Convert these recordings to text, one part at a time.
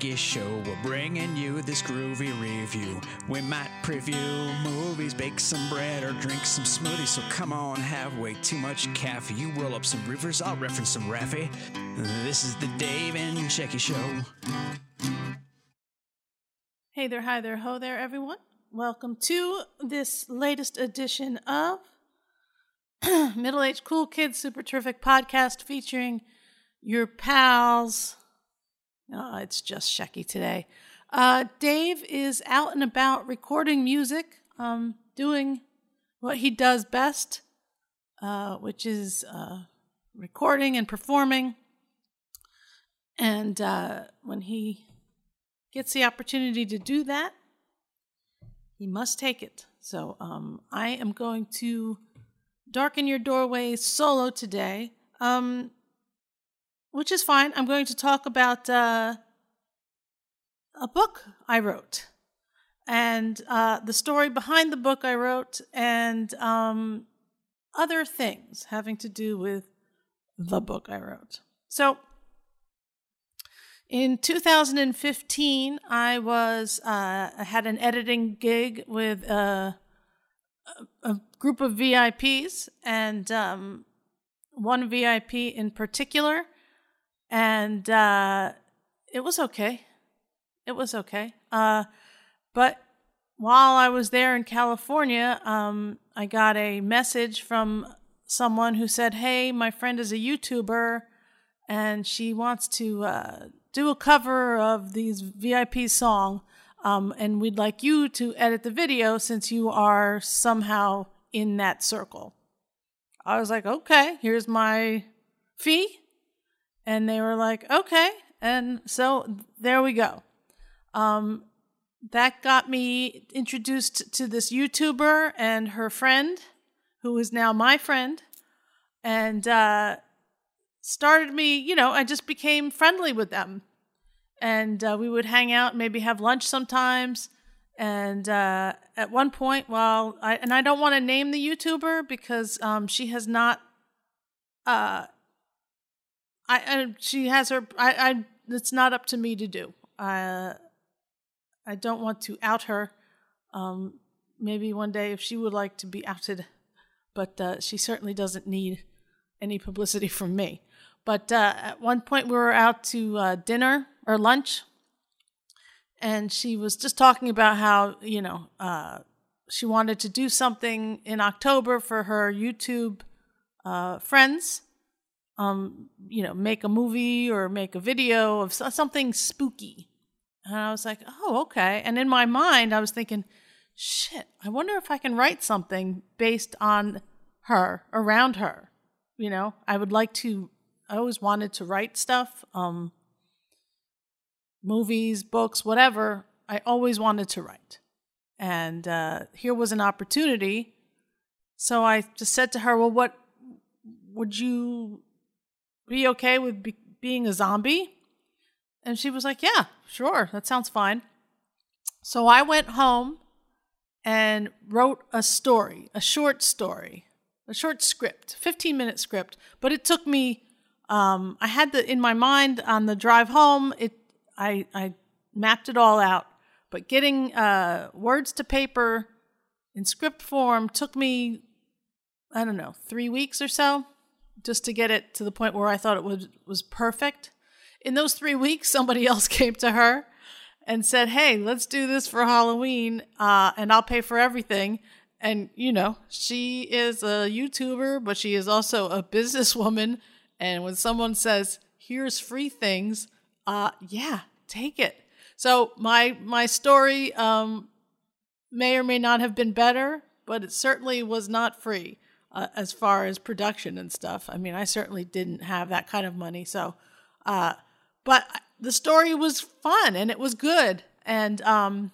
Shecky Show. We're bringing you this groovy review. We might preview movies, bake some bread, or drink some smoothies. So come on, have way too much caffeine. You roll up some rivers, I'll reference some Raffi. This is the Dave and Shecky Show. Hey there, hi there, ho there, everyone. Welcome to this latest edition of Middle Aged Cool Kids Super Terrific Podcast featuring your pals. Oh, it's just Shecky today. Uh, Dave is out and about recording music, um, doing what he does best, uh, which is uh, recording and performing. And uh, when he gets the opportunity to do that, he must take it. So um, I am going to darken your doorway solo today, um, which is fine. I'm going to talk about uh, a book I wrote and uh, the story behind the book I wrote and um, other things having to do with the book I wrote. So, in 2015, I was uh, I had an editing gig with a, a, a group of VIPs, and um, one VIP in particular, and uh, it was okay. It was okay. Uh, but while I was there in California, um, I got a message from someone who said, "Hey, my friend is a YouTuber, and she wants to." Uh, do a cover of these VIP song, um, and we'd like you to edit the video since you are somehow in that circle. I was like, okay, here's my fee. And they were like, okay. And so there we go. Um, that got me introduced to this YouTuber and her friend, who is now my friend. And, uh, started me, you know, I just became friendly with them. And uh, we would hang out, maybe have lunch sometimes. And uh, at one point, while I, and I don't want to name the YouTuber because um, she has not, uh, I, I she has her, I, I, it's not up to me to do. Uh, I don't want to out her. Um, maybe one day if she would like to be outed, but uh, she certainly doesn't need any publicity from me. But uh, at one point, we were out to uh, dinner or lunch, and she was just talking about how, you know, uh, she wanted to do something in October for her YouTube uh, friends. Um, you know, make a movie or make a video of something spooky. And I was like, oh, okay. And in my mind, I was thinking, shit, I wonder if I can write something based on her, around her. You know, I would like to I always wanted to write stuff, um, movies, books, whatever. I always wanted to write. And uh, here was an opportunity. So I just said to her, Well, what would you be okay with be- being a zombie? And she was like, Yeah, sure, that sounds fine. So I went home and wrote a story, a short story, a short script, 15 minute script, but it took me um, I had the in my mind on the drive home. It I I mapped it all out, but getting uh, words to paper in script form took me I don't know three weeks or so just to get it to the point where I thought it was was perfect. In those three weeks, somebody else came to her and said, "Hey, let's do this for Halloween, uh, and I'll pay for everything." And you know, she is a YouTuber, but she is also a businesswoman and when someone says, "Here's free things," uh, yeah, take it. So my my story um, may or may not have been better, but it certainly was not free. Uh, as far as production and stuff. I mean, I certainly didn't have that kind of money. So, uh, but the story was fun and it was good. And um,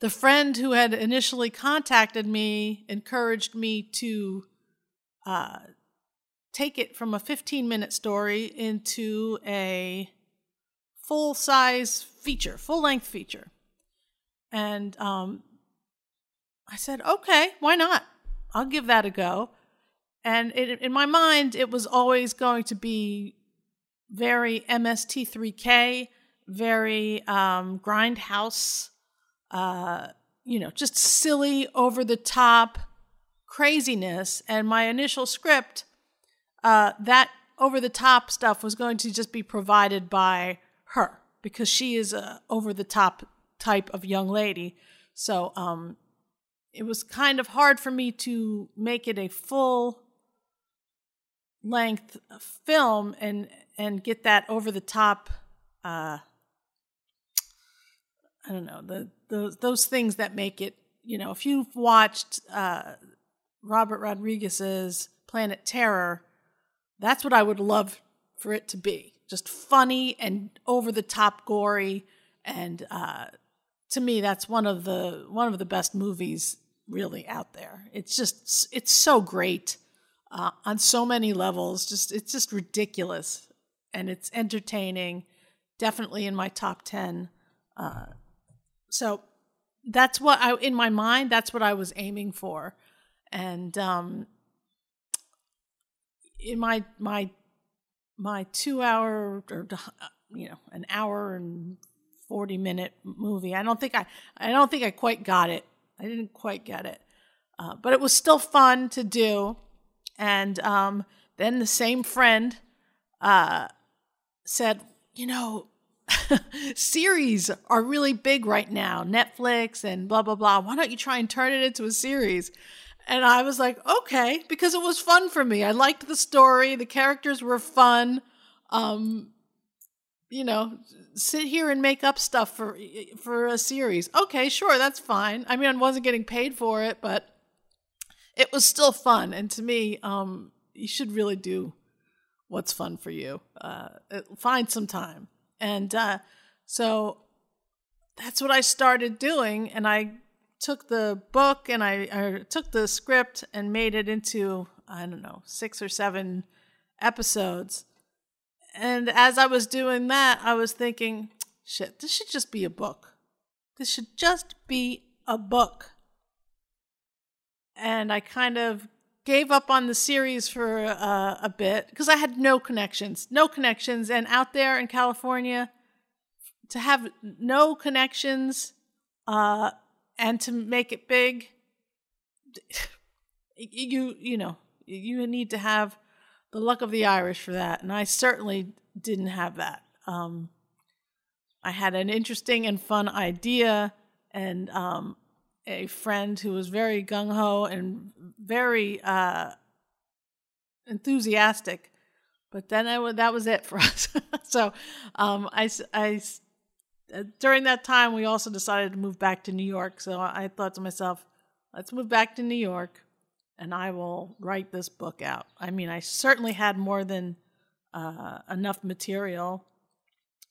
the friend who had initially contacted me encouraged me to uh, take it from a 15 minute story into a full size feature, full length feature. And um, I said, okay, why not? I'll give that a go. And it, in my mind, it was always going to be very MST3K, very um, grindhouse, uh, you know, just silly, over the top craziness. And my initial script, uh, that over the top stuff was going to just be provided by her because she is a over the top type of young lady. So um, it was kind of hard for me to make it a full length film and and get that over the top uh I don't know the those those things that make it you know if you've watched uh Robert Rodriguez's Planet Terror that's what I would love for it to be. Just funny and over the top gory and uh to me that's one of the one of the best movies really out there it's just it's so great uh, on so many levels. Just it's just ridiculous, and it's entertaining. Definitely in my top ten. Uh, so that's what I in my mind. That's what I was aiming for, and um, in my my my two hour or you know an hour and 40 minute movie i don't think i i don't think i quite got it i didn't quite get it uh, but it was still fun to do and um, then the same friend uh, said, you know, series are really big right now, Netflix and blah, blah, blah. Why don't you try and turn it into a series? And I was like, okay, because it was fun for me. I liked the story, the characters were fun. Um, you know, sit here and make up stuff for for a series. Okay, sure, that's fine. I mean, I wasn't getting paid for it, but it was still fun. And to me, um, you should really do what's fun for you. Uh, find some time. And uh, so that's what I started doing. And I took the book and I, I took the script and made it into, I don't know, six or seven episodes. And as I was doing that, I was thinking, shit, this should just be a book. This should just be a book and I kind of gave up on the series for uh, a bit because I had no connections, no connections, and out there in California, to have no connections uh, and to make it big, you you know you need to have the luck of the Irish for that, and I certainly didn't have that. Um, I had an interesting and fun idea, and um, a friend who was very gung ho and very uh, enthusiastic. But then I, that was it for us. so um, I, I, uh, during that time, we also decided to move back to New York. So I thought to myself, let's move back to New York and I will write this book out. I mean, I certainly had more than uh, enough material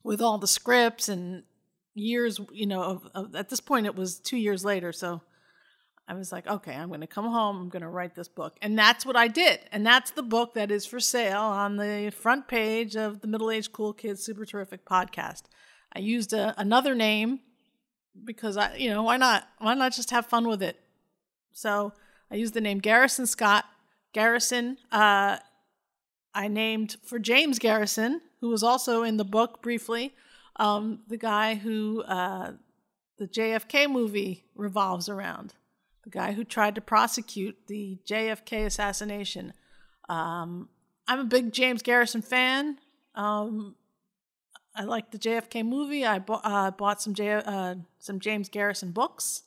with all the scripts and years, you know, of, of, at this point it was two years later. So I was like, okay, I'm going to come home. I'm going to write this book. And that's what I did. And that's the book that is for sale on the front page of the Middle Aged Cool Kids Super Terrific podcast. I used a, another name because I, you know, why not? Why not just have fun with it? So I used the name Garrison Scott. Garrison, uh, I named for James Garrison, who was also in the book briefly um, the guy who uh, the JFK movie revolves around, the guy who tried to prosecute the JFK assassination. Um, I'm a big James Garrison fan. Um, I like the JFK movie. I bought, uh, bought some J- uh, some James Garrison books,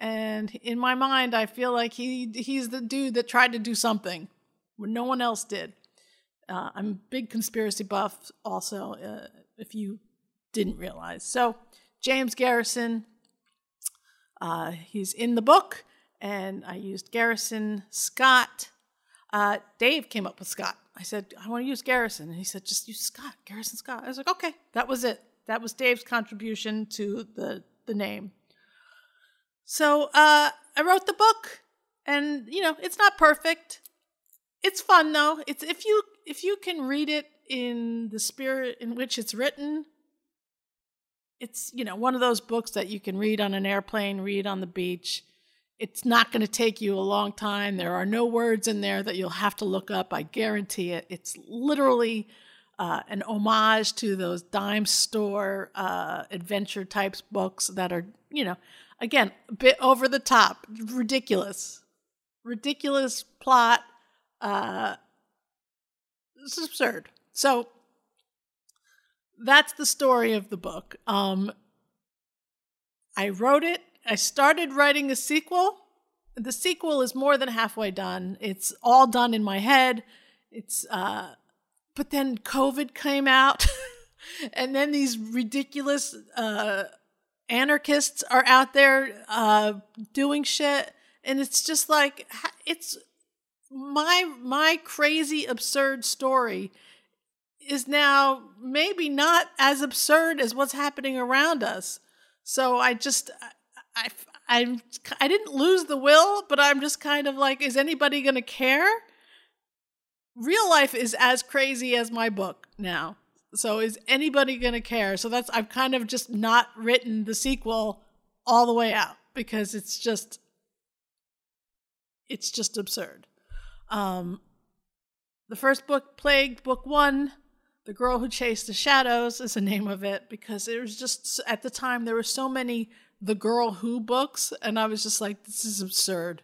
and in my mind, I feel like he he's the dude that tried to do something when no one else did. Uh, I'm a big conspiracy buff. Also, uh, if you didn't realize. So, James Garrison, uh, he's in the book, and I used Garrison Scott. Uh, Dave came up with Scott. I said, I want to use Garrison. And he said, just use Scott, Garrison Scott. I was like, okay, that was it. That was Dave's contribution to the, the name. So uh, I wrote the book, and you know, it's not perfect. It's fun though. It's if you if you can read it in the spirit in which it's written, it's you know one of those books that you can read on an airplane, read on the beach. It's not going to take you a long time. There are no words in there that you'll have to look up. I guarantee it. It's literally uh, an homage to those dime store uh, adventure types books that are, you know, again, a bit over the top, ridiculous, ridiculous plot. Uh, it's absurd. So that's the story of the book. Um, I wrote it. I started writing a sequel. The sequel is more than halfway done. It's all done in my head. It's uh, but then COVID came out, and then these ridiculous uh, anarchists are out there uh, doing shit, and it's just like it's my my crazy absurd story is now maybe not as absurd as what's happening around us. So I just I I I didn't lose the will, but I'm just kind of like is anybody going to care? Real life is as crazy as my book now. So is anybody going to care? So that's I've kind of just not written the sequel all the way out because it's just it's just absurd. Um the first book, Plague, book 1, the Girl Who Chased the Shadows is the name of it because it was just at the time there were so many The Girl Who books, and I was just like, this is absurd.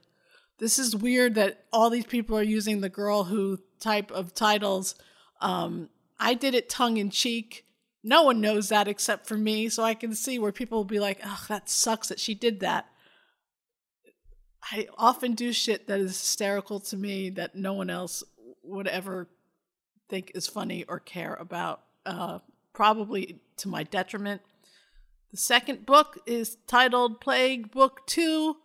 This is weird that all these people are using the Girl Who type of titles. Um, I did it tongue in cheek. No one knows that except for me, so I can see where people will be like, oh, that sucks that she did that. I often do shit that is hysterical to me that no one else would ever think is funny or care about, uh, probably to my detriment. The second book is titled Plague Book Two.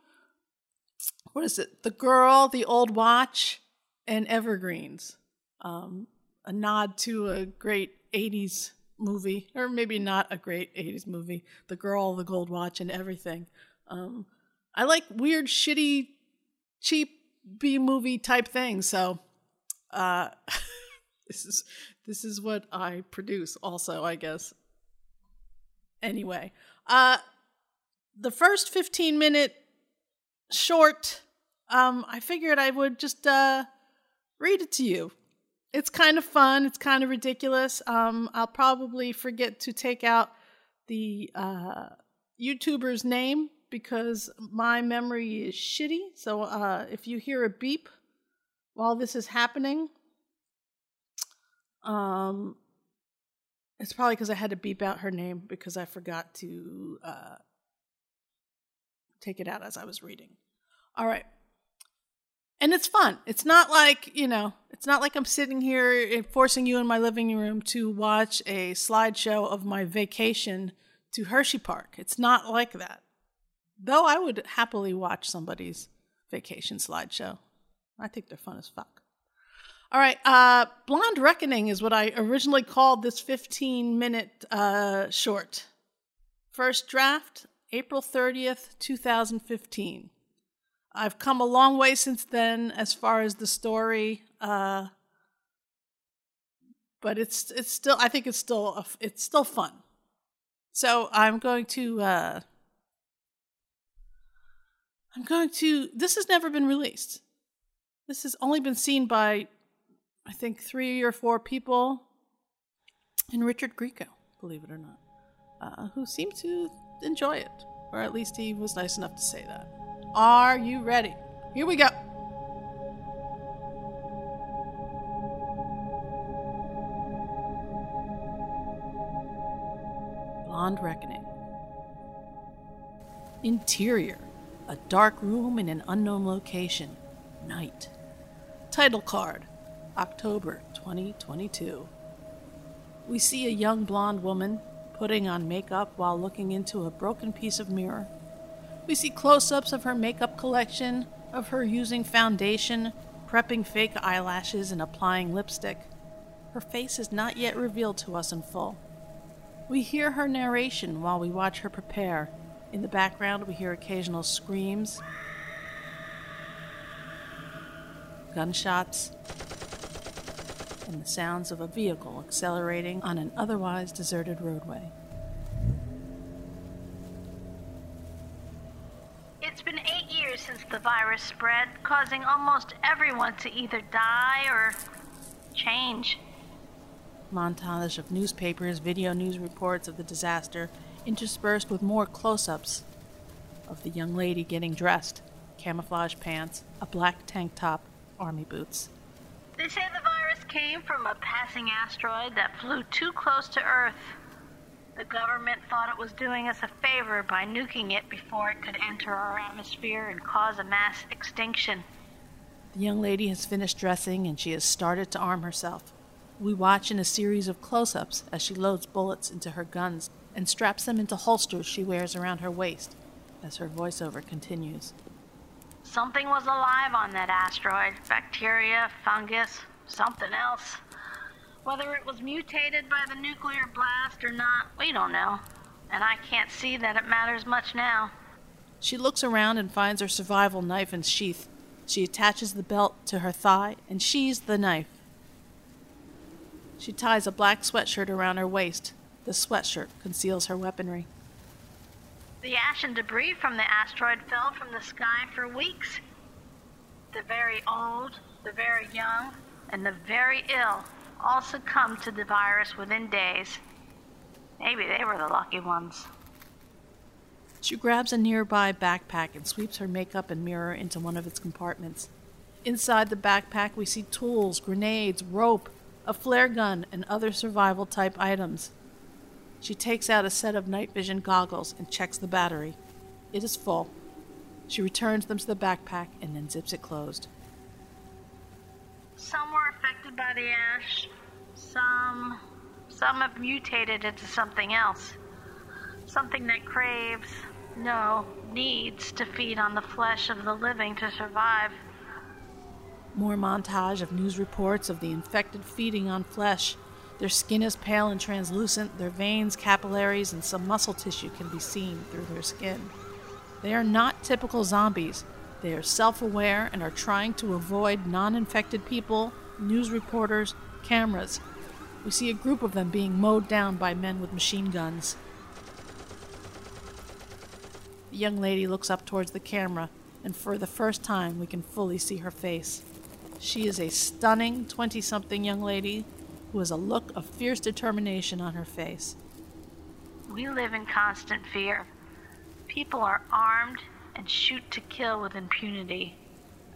What is it? The Girl, the Old Watch, and Evergreens. Um, a nod to a great 80s movie, or maybe not a great 80s movie. The Girl, the Gold Watch, and everything. Um, I like weird, shitty, cheap B movie type things. So, uh, this is this is what I produce also, I guess. Anyway, uh the first 15 minute short um I figured I would just uh read it to you. It's kind of fun, it's kind of ridiculous. Um I'll probably forget to take out the uh YouTuber's name because my memory is shitty. So uh if you hear a beep while this is happening, um, it's probably because I had to beep out her name because I forgot to uh, take it out as I was reading. All right. And it's fun. It's not like, you know, it's not like I'm sitting here forcing you in my living room to watch a slideshow of my vacation to Hershey Park. It's not like that. Though I would happily watch somebody's vacation slideshow. I think they're fun as fuck. All right. Uh, Blonde Reckoning is what I originally called this 15 minute uh, short. First draft, April 30th, 2015. I've come a long way since then as far as the story. Uh, but it's it's still I think it's still a, it's still fun. So I'm going to uh, I'm going to this has never been released. This has only been seen by I think, three or four people, and Richard Grieco, believe it or not, uh, who seemed to enjoy it. Or at least he was nice enough to say that. Are you ready? Here we go. Blonde Reckoning. Interior A dark room in an unknown location. Night. Title card October 2022. We see a young blonde woman putting on makeup while looking into a broken piece of mirror. We see close ups of her makeup collection, of her using foundation, prepping fake eyelashes, and applying lipstick. Her face is not yet revealed to us in full. We hear her narration while we watch her prepare. In the background, we hear occasional screams, gunshots, and the sounds of a vehicle accelerating on an otherwise deserted roadway. Virus spread, causing almost everyone to either die or change montage of newspapers, video news reports of the disaster, interspersed with more close ups of the young lady getting dressed camouflage pants, a black tank top, army boots. They say the virus came from a passing asteroid that flew too close to Earth. The government thought it was doing us a favor by nuking it before it could enter our atmosphere and cause a mass extinction. The young lady has finished dressing and she has started to arm herself. We watch in a series of close ups as she loads bullets into her guns and straps them into holsters she wears around her waist as her voiceover continues. Something was alive on that asteroid bacteria, fungus, something else. Whether it was mutated by the nuclear blast or not, we don't know. And I can't see that it matters much now. She looks around and finds her survival knife in sheath. She attaches the belt to her thigh and sheathes the knife. She ties a black sweatshirt around her waist. The sweatshirt conceals her weaponry. The ash and debris from the asteroid fell from the sky for weeks. The very old, the very young, and the very ill all succumbed to the virus within days. Maybe they were the lucky ones. She grabs a nearby backpack and sweeps her makeup and mirror into one of its compartments. Inside the backpack, we see tools, grenades, rope, a flare gun, and other survival type items. She takes out a set of night vision goggles and checks the battery. It is full. She returns them to the backpack and then zips it closed. Some by the ash. Some. Some have mutated into something else. Something that craves, no, needs to feed on the flesh of the living to survive. More montage of news reports of the infected feeding on flesh. Their skin is pale and translucent, their veins, capillaries, and some muscle tissue can be seen through their skin. They are not typical zombies. They are self aware and are trying to avoid non infected people, news reporters, cameras. We see a group of them being mowed down by men with machine guns. The young lady looks up towards the camera, and for the first time we can fully see her face. She is a stunning 20 something young lady who has a look of fierce determination on her face. We live in constant fear. People are armed and shoot to kill with impunity.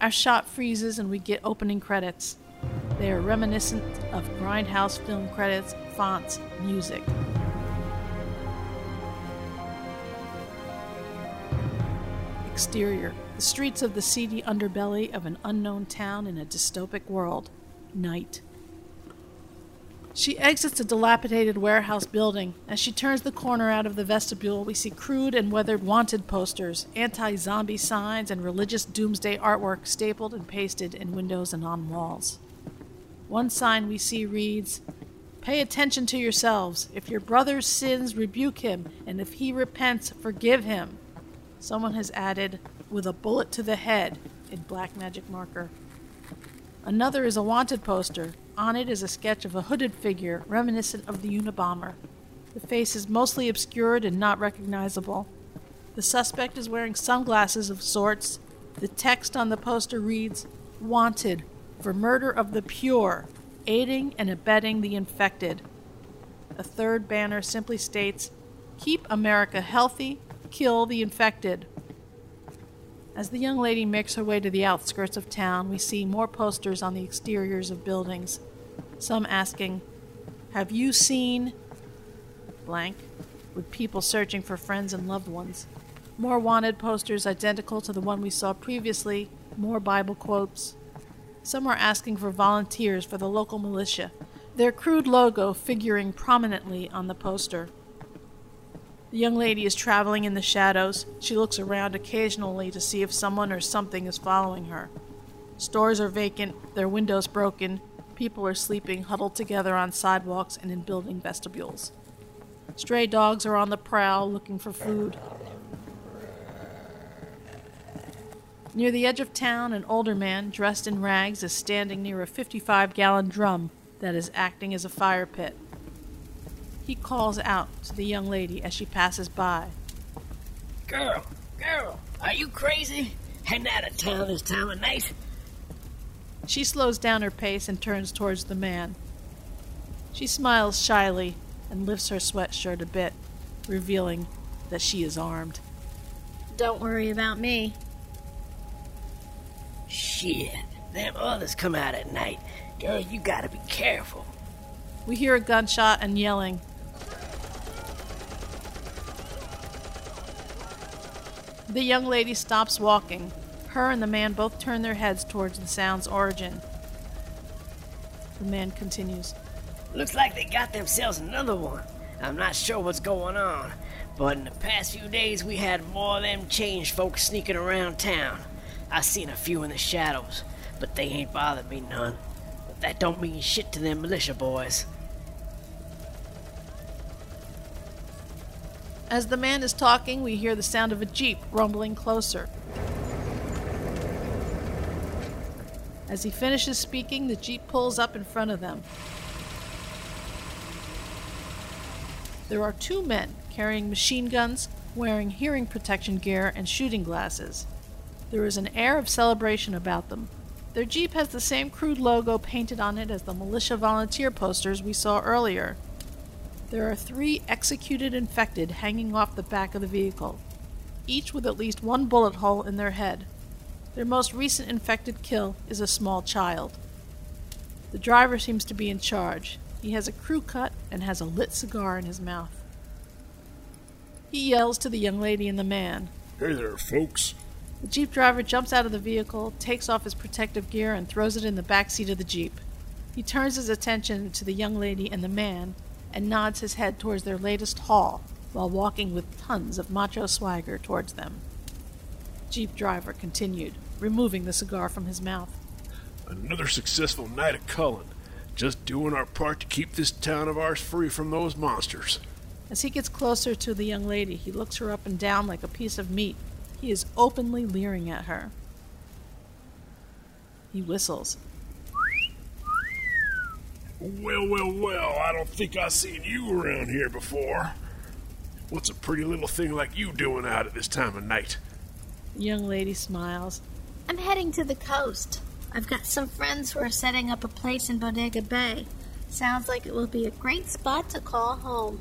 Our shot freezes and we get opening credits. They are reminiscent of grindhouse film credits, fonts, music. Exterior the streets of the seedy underbelly of an unknown town in a dystopic world. Night. She exits a dilapidated warehouse building. As she turns the corner out of the vestibule, we see crude and weathered wanted posters, anti zombie signs, and religious doomsday artwork stapled and pasted in windows and on walls. One sign we see reads Pay attention to yourselves. If your brother sins, rebuke him, and if he repents, forgive him. Someone has added, with a bullet to the head in black magic marker. Another is a wanted poster. On it is a sketch of a hooded figure reminiscent of the Unabomber. The face is mostly obscured and not recognizable. The suspect is wearing sunglasses of sorts. The text on the poster reads Wanted for murder of the pure, aiding and abetting the infected. A third banner simply states Keep America healthy, kill the infected. As the young lady makes her way to the outskirts of town, we see more posters on the exteriors of buildings, some asking, Have you seen blank? with people searching for friends and loved ones. More wanted posters identical to the one we saw previously, more Bible quotes. Some are asking for volunteers for the local militia, their crude logo figuring prominently on the poster. The young lady is traveling in the shadows. She looks around occasionally to see if someone or something is following her. Stores are vacant, their windows broken. People are sleeping huddled together on sidewalks and in building vestibules. Stray dogs are on the prowl looking for food. Near the edge of town, an older man, dressed in rags, is standing near a 55 gallon drum that is acting as a fire pit. He calls out to the young lady as she passes by. Girl, girl, are you crazy? Heading out of town this time of night? She slows down her pace and turns towards the man. She smiles shyly and lifts her sweatshirt a bit, revealing that she is armed. Don't worry about me. Shit, them others come out at night. Girl, you gotta be careful. We hear a gunshot and yelling. The young lady stops walking. Her and the man both turn their heads towards the sound's origin. The man continues. Looks like they got themselves another one. I'm not sure what's going on, but in the past few days we had more of them change folks sneaking around town. I seen a few in the shadows, but they ain't bothered me none. But that don't mean shit to them militia boys. As the man is talking, we hear the sound of a jeep rumbling closer. As he finishes speaking, the jeep pulls up in front of them. There are two men carrying machine guns, wearing hearing protection gear, and shooting glasses. There is an air of celebration about them. Their Jeep has the same crude logo painted on it as the militia volunteer posters we saw earlier. There are three executed infected hanging off the back of the vehicle, each with at least one bullet hole in their head. Their most recent infected kill is a small child. The driver seems to be in charge. He has a crew cut and has a lit cigar in his mouth. He yells to the young lady and the man. Hey there, folks. The Jeep driver jumps out of the vehicle, takes off his protective gear, and throws it in the back seat of the Jeep. He turns his attention to the young lady and the man and nods his head towards their latest haul while walking with tons of macho swagger towards them. Jeep driver continued, removing the cigar from his mouth. Another successful night at Cullen. Just doing our part to keep this town of ours free from those monsters. As he gets closer to the young lady, he looks her up and down like a piece of meat. He is openly leering at her. He whistles. Well, well, well, I don't think I've seen you around here before. What's a pretty little thing like you doing out at this time of night? The young lady smiles. I'm heading to the coast. I've got some friends who are setting up a place in Bodega Bay. Sounds like it will be a great spot to call home.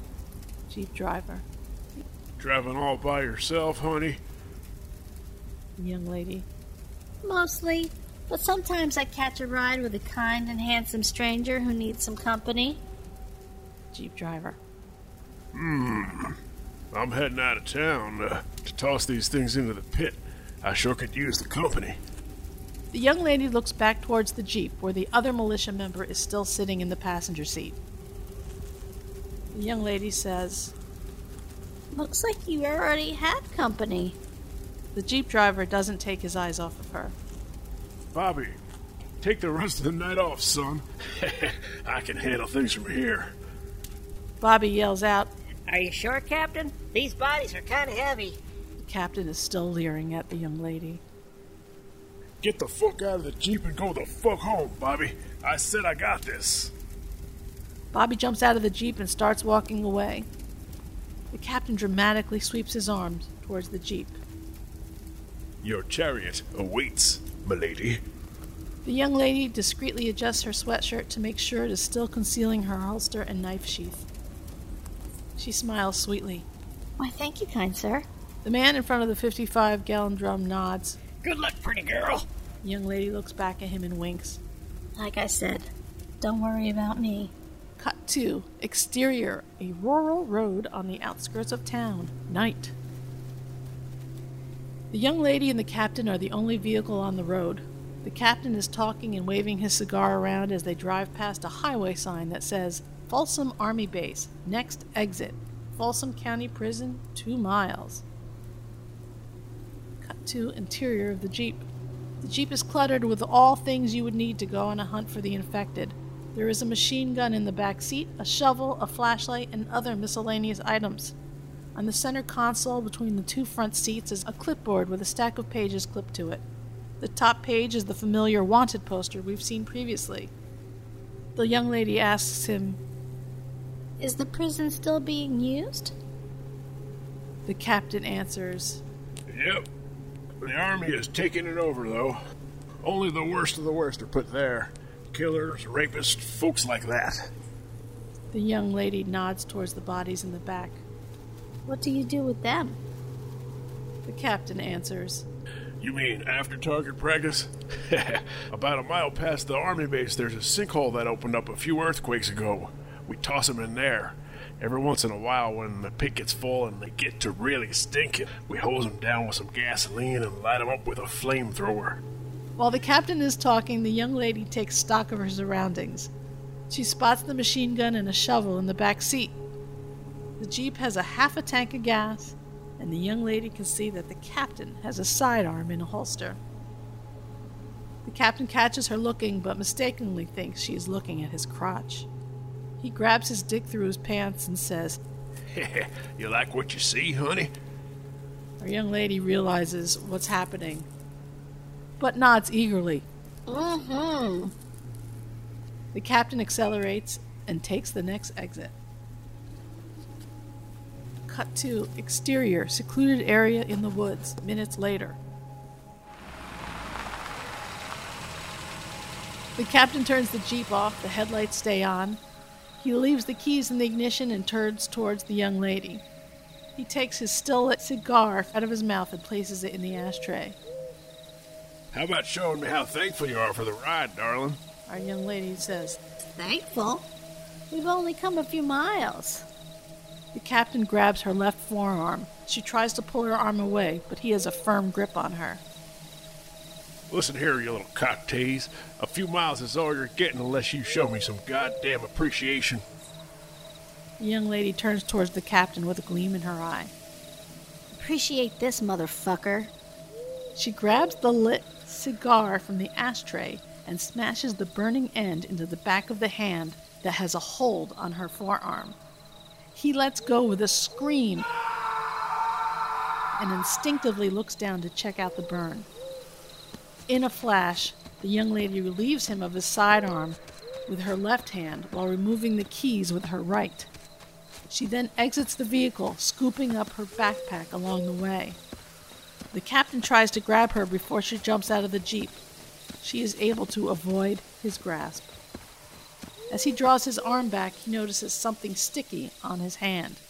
Jeep driver. Driving all by yourself, honey? The young lady. Mostly, but sometimes I catch a ride with a kind and handsome stranger who needs some company. Jeep driver. Hmm. I'm heading out of town uh, to toss these things into the pit. I sure could use the company. The young lady looks back towards the Jeep where the other militia member is still sitting in the passenger seat. The young lady says, Looks like you already have company. The Jeep driver doesn't take his eyes off of her. Bobby, take the rest of the night off, son. I can handle things from here. Bobby yells out. Are you sure, Captain? These bodies are kind of heavy. The captain is still leering at the young lady. Get the fuck out of the Jeep and go the fuck home, Bobby. I said I got this. Bobby jumps out of the Jeep and starts walking away. The captain dramatically sweeps his arms towards the Jeep. Your chariot awaits, milady. The young lady discreetly adjusts her sweatshirt to make sure it is still concealing her holster and knife sheath. She smiles sweetly. Why, thank you, kind sir. The man in front of the 55 gallon drum nods. Good luck, pretty girl. The young lady looks back at him and winks. Like I said, don't worry about me. Cut 2. Exterior. A rural road on the outskirts of town. Night. The young lady and the captain are the only vehicle on the road. The captain is talking and waving his cigar around as they drive past a highway sign that says Folsom Army Base, next exit, Folsom County Prison, two miles. Cut to interior of the Jeep. The Jeep is cluttered with all things you would need to go on a hunt for the infected. There is a machine gun in the back seat, a shovel, a flashlight, and other miscellaneous items. On the center console between the two front seats is a clipboard with a stack of pages clipped to it. The top page is the familiar wanted poster we've seen previously. The young lady asks him, Is the prison still being used? The captain answers, Yep. The army is taking it over, though. Only the worst of the worst are put there. Killers, rapists, folks like that. The young lady nods towards the bodies in the back. What do you do with them? The captain answers, You mean after target practice? About a mile past the army base, there's a sinkhole that opened up a few earthquakes ago. We toss 'em in there. Every once in a while, when the pit gets full and they get to really stinking, we hose 'em down with some gasoline and light 'em up with a flamethrower. While the captain is talking, the young lady takes stock of her surroundings. She spots the machine gun and a shovel in the back seat. The Jeep has a half a tank of gas, and the young lady can see that the captain has a sidearm in a holster. The captain catches her looking, but mistakenly thinks she is looking at his crotch. He grabs his dick through his pants and says, you like what you see, honey? Our young lady realizes what's happening, but nods eagerly. Mm-hmm. The captain accelerates and takes the next exit. Cut to exterior, secluded area in the woods, minutes later. The captain turns the Jeep off, the headlights stay on. He leaves the keys in the ignition and turns towards the young lady. He takes his still lit cigar out of his mouth and places it in the ashtray. How about showing me how thankful you are for the ride, darling? Our young lady says, Thankful. We've only come a few miles. The captain grabs her left forearm. She tries to pull her arm away, but he has a firm grip on her. Listen here, you little cock tease. A few miles is all you're getting unless you show me some goddamn appreciation. The young lady turns towards the captain with a gleam in her eye. Appreciate this, motherfucker. She grabs the lit cigar from the ashtray and smashes the burning end into the back of the hand that has a hold on her forearm. He lets go with a scream and instinctively looks down to check out the burn. In a flash, the young lady relieves him of his sidearm with her left hand while removing the keys with her right. She then exits the vehicle, scooping up her backpack along the way. The captain tries to grab her before she jumps out of the Jeep. She is able to avoid his grasp. As he draws his arm back, he notices something sticky on his hand.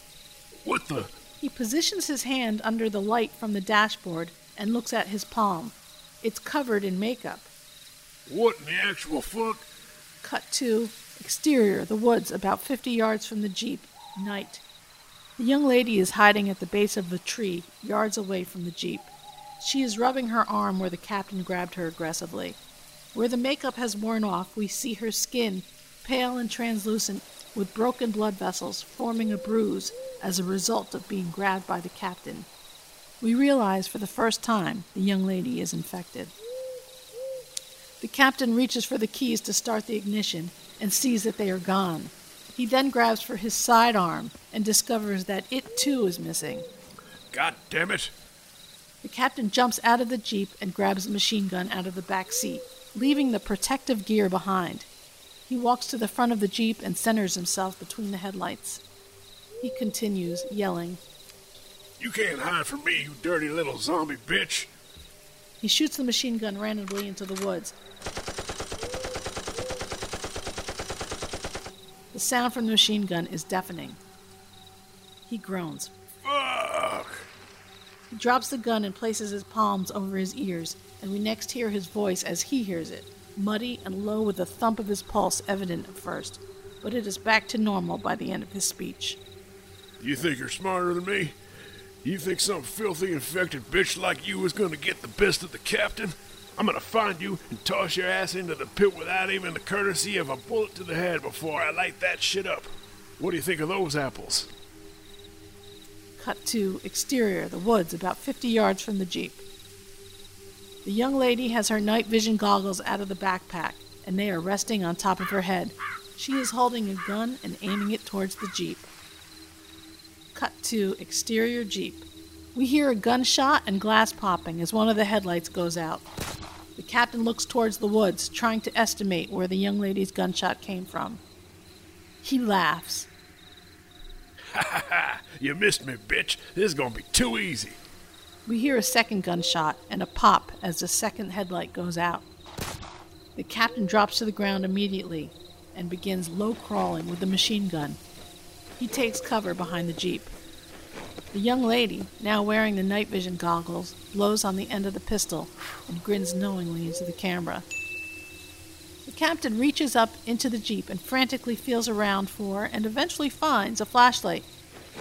What the? He positions his hand under the light from the dashboard and looks at his palm. It's covered in makeup. What in the actual fuck? Cut to exterior, the woods, about 50 yards from the Jeep. Night. The young lady is hiding at the base of the tree, yards away from the Jeep. She is rubbing her arm where the captain grabbed her aggressively. Where the makeup has worn off, we see her skin, pale and translucent, with broken blood vessels forming a bruise as a result of being grabbed by the captain. We realize for the first time the young lady is infected. The captain reaches for the keys to start the ignition and sees that they are gone. He then grabs for his sidearm and discovers that it too is missing. God damn it. The captain jumps out of the Jeep and grabs a machine gun out of the back seat, leaving the protective gear behind. He walks to the front of the Jeep and centers himself between the headlights. He continues, yelling. You can't hide from me, you dirty little zombie bitch. He shoots the machine gun randomly into the woods. The sound from the machine gun is deafening. He groans. Fuck. He drops the gun and places his palms over his ears, and we next hear his voice as he hears it, muddy and low with the thump of his pulse evident at first, but it is back to normal by the end of his speech. You think you're smarter than me? You think some filthy infected bitch like you is gonna get the best of the captain? I'm gonna find you and toss your ass into the pit without even the courtesy of a bullet to the head before I light that shit up. What do you think of those apples? Cut to exterior, the woods, about 50 yards from the Jeep. The young lady has her night vision goggles out of the backpack, and they are resting on top of her head. She is holding a gun and aiming it towards the Jeep. Cut to exterior Jeep. We hear a gunshot and glass popping as one of the headlights goes out. The captain looks towards the woods, trying to estimate where the young lady's gunshot came from. He laughs. Ha ha ha! You missed me, bitch. This is gonna be too easy. We hear a second gunshot and a pop as the second headlight goes out. The captain drops to the ground immediately and begins low crawling with the machine gun. He takes cover behind the Jeep. The young lady, now wearing the night vision goggles, blows on the end of the pistol and grins knowingly into the camera. The captain reaches up into the Jeep and frantically feels around for and eventually finds a flashlight.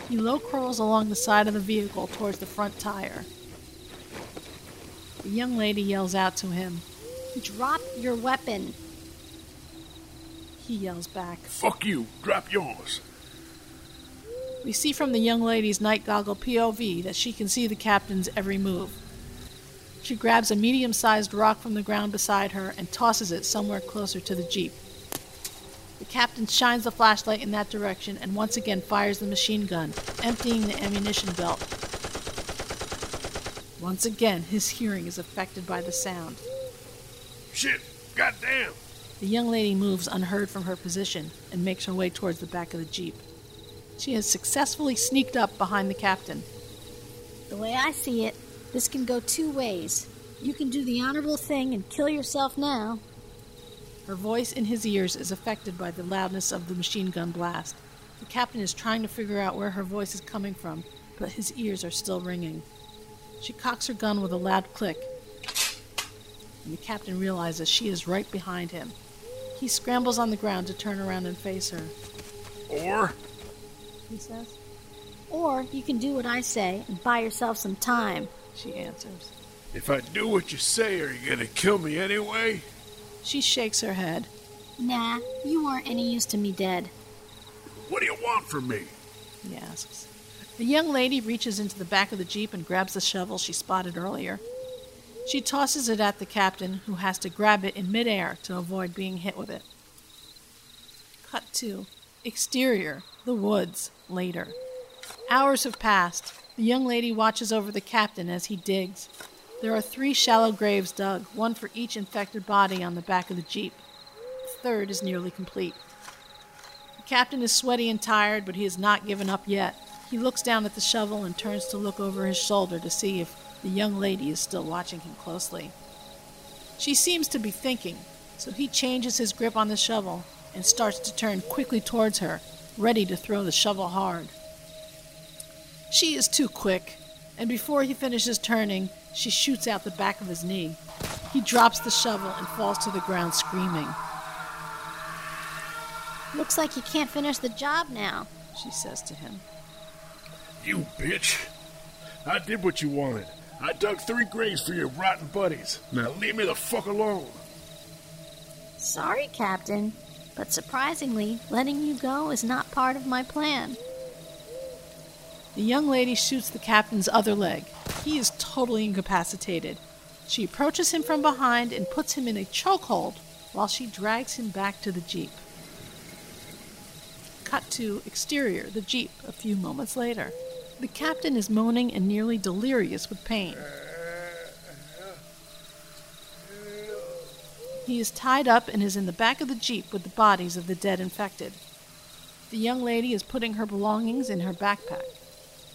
He low crawls along the side of the vehicle towards the front tire. The young lady yells out to him. Drop your weapon. He yells back. Fuck you. Drop yours. We see from the young lady's night goggle POV that she can see the captain's every move. She grabs a medium sized rock from the ground beside her and tosses it somewhere closer to the Jeep. The captain shines the flashlight in that direction and once again fires the machine gun, emptying the ammunition belt. Once again, his hearing is affected by the sound. Shit. Goddamn. The young lady moves unheard from her position and makes her way towards the back of the Jeep. She has successfully sneaked up behind the captain. The way I see it, this can go two ways. You can do the honorable thing and kill yourself now. Her voice in his ears is affected by the loudness of the machine gun blast. The captain is trying to figure out where her voice is coming from, but his ears are still ringing. She cocks her gun with a loud click, and the captain realizes she is right behind him. He scrambles on the ground to turn around and face her. Or He says. Or you can do what I say and buy yourself some time. She answers. if I do what you say, are you gonna kill me anyway? She shakes her head. Nah, you aren't any use to me dead. What do you want from me? He asks. The young lady reaches into the back of the Jeep and grabs the shovel she spotted earlier. She tosses it at the captain, who has to grab it in midair to avoid being hit with it. Cut to exterior, the woods, later. Hours have passed. The young lady watches over the captain as he digs. There are three shallow graves dug, one for each infected body on the back of the Jeep. The third is nearly complete. The captain is sweaty and tired, but he has not given up yet. He looks down at the shovel and turns to look over his shoulder to see if the young lady is still watching him closely. She seems to be thinking, so he changes his grip on the shovel and starts to turn quickly towards her, ready to throw the shovel hard. She is too quick, and before he finishes turning, she shoots out the back of his knee. He drops the shovel and falls to the ground screaming. Looks like you can't finish the job now. She says to him. You bitch. I did what you wanted. I dug three graves for your rotten buddies. Now leave me the fuck alone. Sorry, Captain, but surprisingly, letting you go is not part of my plan. The young lady shoots the captain's other leg. He is totally incapacitated. She approaches him from behind and puts him in a chokehold while she drags him back to the Jeep. Cut to exterior, the Jeep, a few moments later. The captain is moaning and nearly delirious with pain. He is tied up and is in the back of the Jeep with the bodies of the dead infected. The young lady is putting her belongings in her backpack.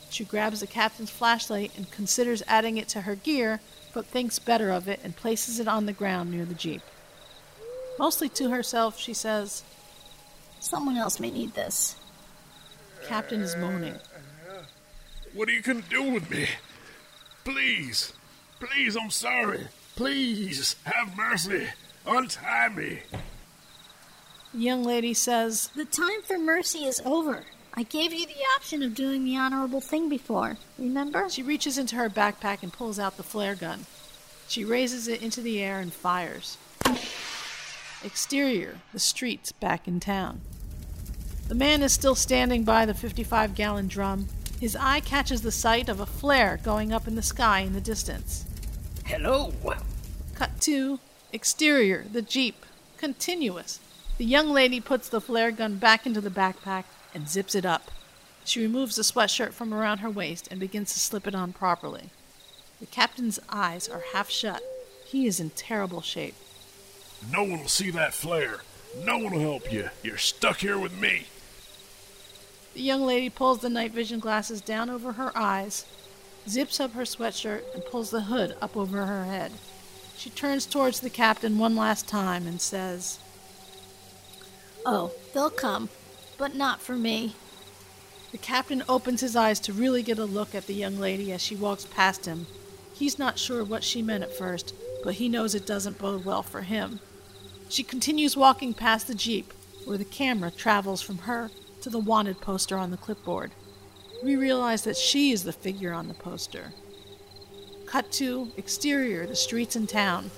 She grabs the captain's flashlight and considers adding it to her gear, but thinks better of it and places it on the ground near the Jeep. Mostly to herself, she says, Someone else may need this. Captain is moaning. What are you gonna do with me? Please. Please, I'm sorry. Please, have mercy. Untie me. The young lady says, The time for mercy is over. I gave you the option of doing the honorable thing before. Remember? She reaches into her backpack and pulls out the flare gun. She raises it into the air and fires. Exterior, the streets back in town. The man is still standing by the 55 gallon drum. His eye catches the sight of a flare going up in the sky in the distance. Hello. Cut to exterior, the Jeep. Continuous. The young lady puts the flare gun back into the backpack and zips it up. She removes the sweatshirt from around her waist and begins to slip it on properly. The captain's eyes are half shut. He is in terrible shape. No one will see that flare. No one will help you. You're stuck here with me. The young lady pulls the night vision glasses down over her eyes, zips up her sweatshirt, and pulls the hood up over her head. She turns towards the captain one last time and says, Oh, they'll come, but not for me. The captain opens his eyes to really get a look at the young lady as she walks past him. He's not sure what she meant at first, but he knows it doesn't bode well for him. She continues walking past the Jeep, where the camera travels from her to the wanted poster on the clipboard. We realize that she is the figure on the poster. Cut to exterior, the streets in town.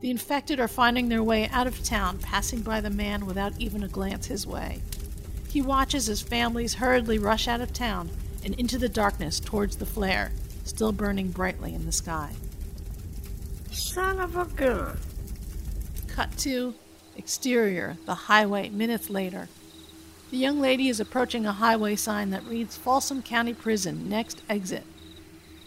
The infected are finding their way out of town, passing by the man without even a glance his way. He watches as families hurriedly rush out of town and into the darkness towards the flare, still burning brightly in the sky. Son of a gun. Cut to exterior, the highway, minutes later. The young lady is approaching a highway sign that reads Folsom County Prison, next exit.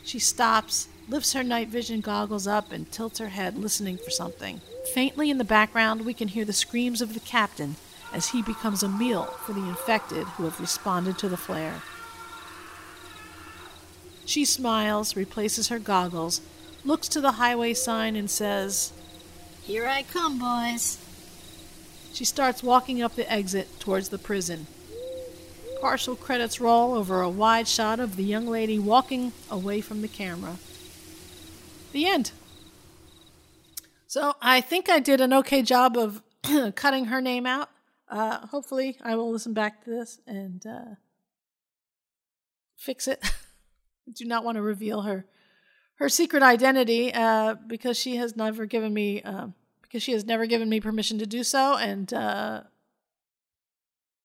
She stops, lifts her night vision goggles up, and tilts her head, listening for something. Faintly in the background, we can hear the screams of the captain as he becomes a meal for the infected who have responded to the flare. She smiles, replaces her goggles, looks to the highway sign, and says, Here I come, boys. She starts walking up the exit towards the prison. Partial credits roll over a wide shot of the young lady walking away from the camera. The end. So I think I did an okay job of cutting her name out. Uh, hopefully, I will listen back to this and uh, fix it. I do not want to reveal her her secret identity uh, because she has never given me uh, because she has never given me permission to do so, and uh,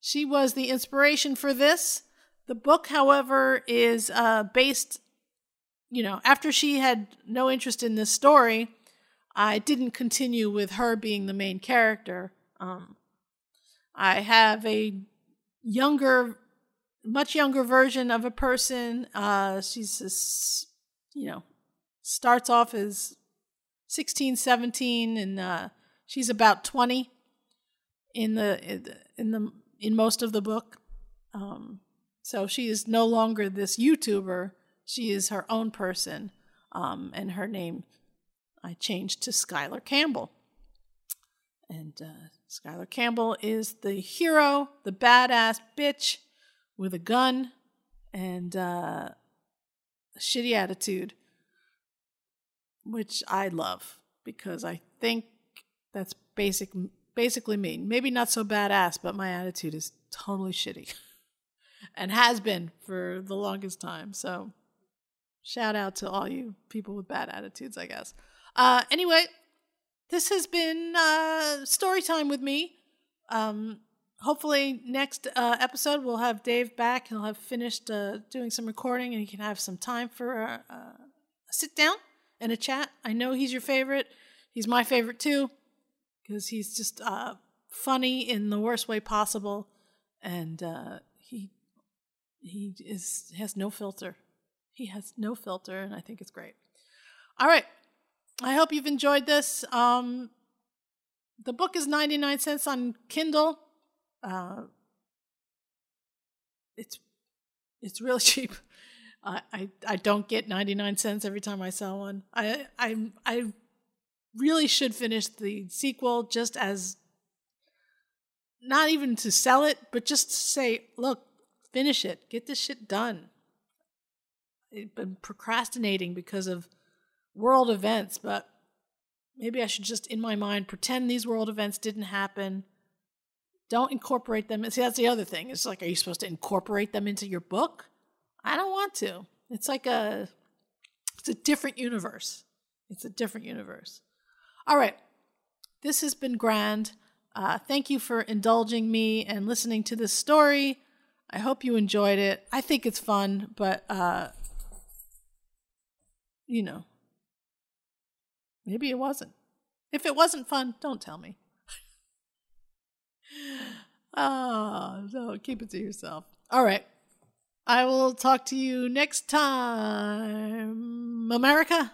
she was the inspiration for this. The book, however, is uh, based. You know, after she had no interest in this story, I didn't continue with her being the main character. Um, I have a younger, much younger version of a person. Uh, she's, this, you know, starts off as 16, 17, and uh, she's about 20 in the in the in most of the book. Um, so she is no longer this YouTuber. She is her own person, um, and her name I changed to Skylar Campbell. And uh, Skylar Campbell is the hero, the badass bitch with a gun and uh, a shitty attitude, which I love because I think that's basic, basically me. Maybe not so badass, but my attitude is totally shitty and has been for the longest time. So, shout out to all you people with bad attitudes, I guess. Uh, anyway, this has been uh, story time with me. Um, hopefully, next uh, episode we'll have Dave back. He'll have finished uh, doing some recording, and he can have some time for uh, a sit down and a chat. I know he's your favorite. He's my favorite too, because he's just uh, funny in the worst way possible, and uh, he he is has no filter. He has no filter, and I think it's great. All right. I hope you've enjoyed this. Um, the book is 99 cents on Kindle. Uh, it's it's really cheap. I, I I don't get 99 cents every time I sell one. I I I really should finish the sequel just as not even to sell it, but just to say, look, finish it. Get this shit done. I've been procrastinating because of world events, but maybe I should just, in my mind, pretend these world events didn't happen. Don't incorporate them. See, that's the other thing. It's like, are you supposed to incorporate them into your book? I don't want to. It's like a, it's a different universe. It's a different universe. All right. This has been grand. Uh, thank you for indulging me and listening to this story. I hope you enjoyed it. I think it's fun, but uh you know, maybe it wasn't. If it wasn't fun, don't tell me. Ah, so keep it to yourself. All right. I will talk to you next time, America.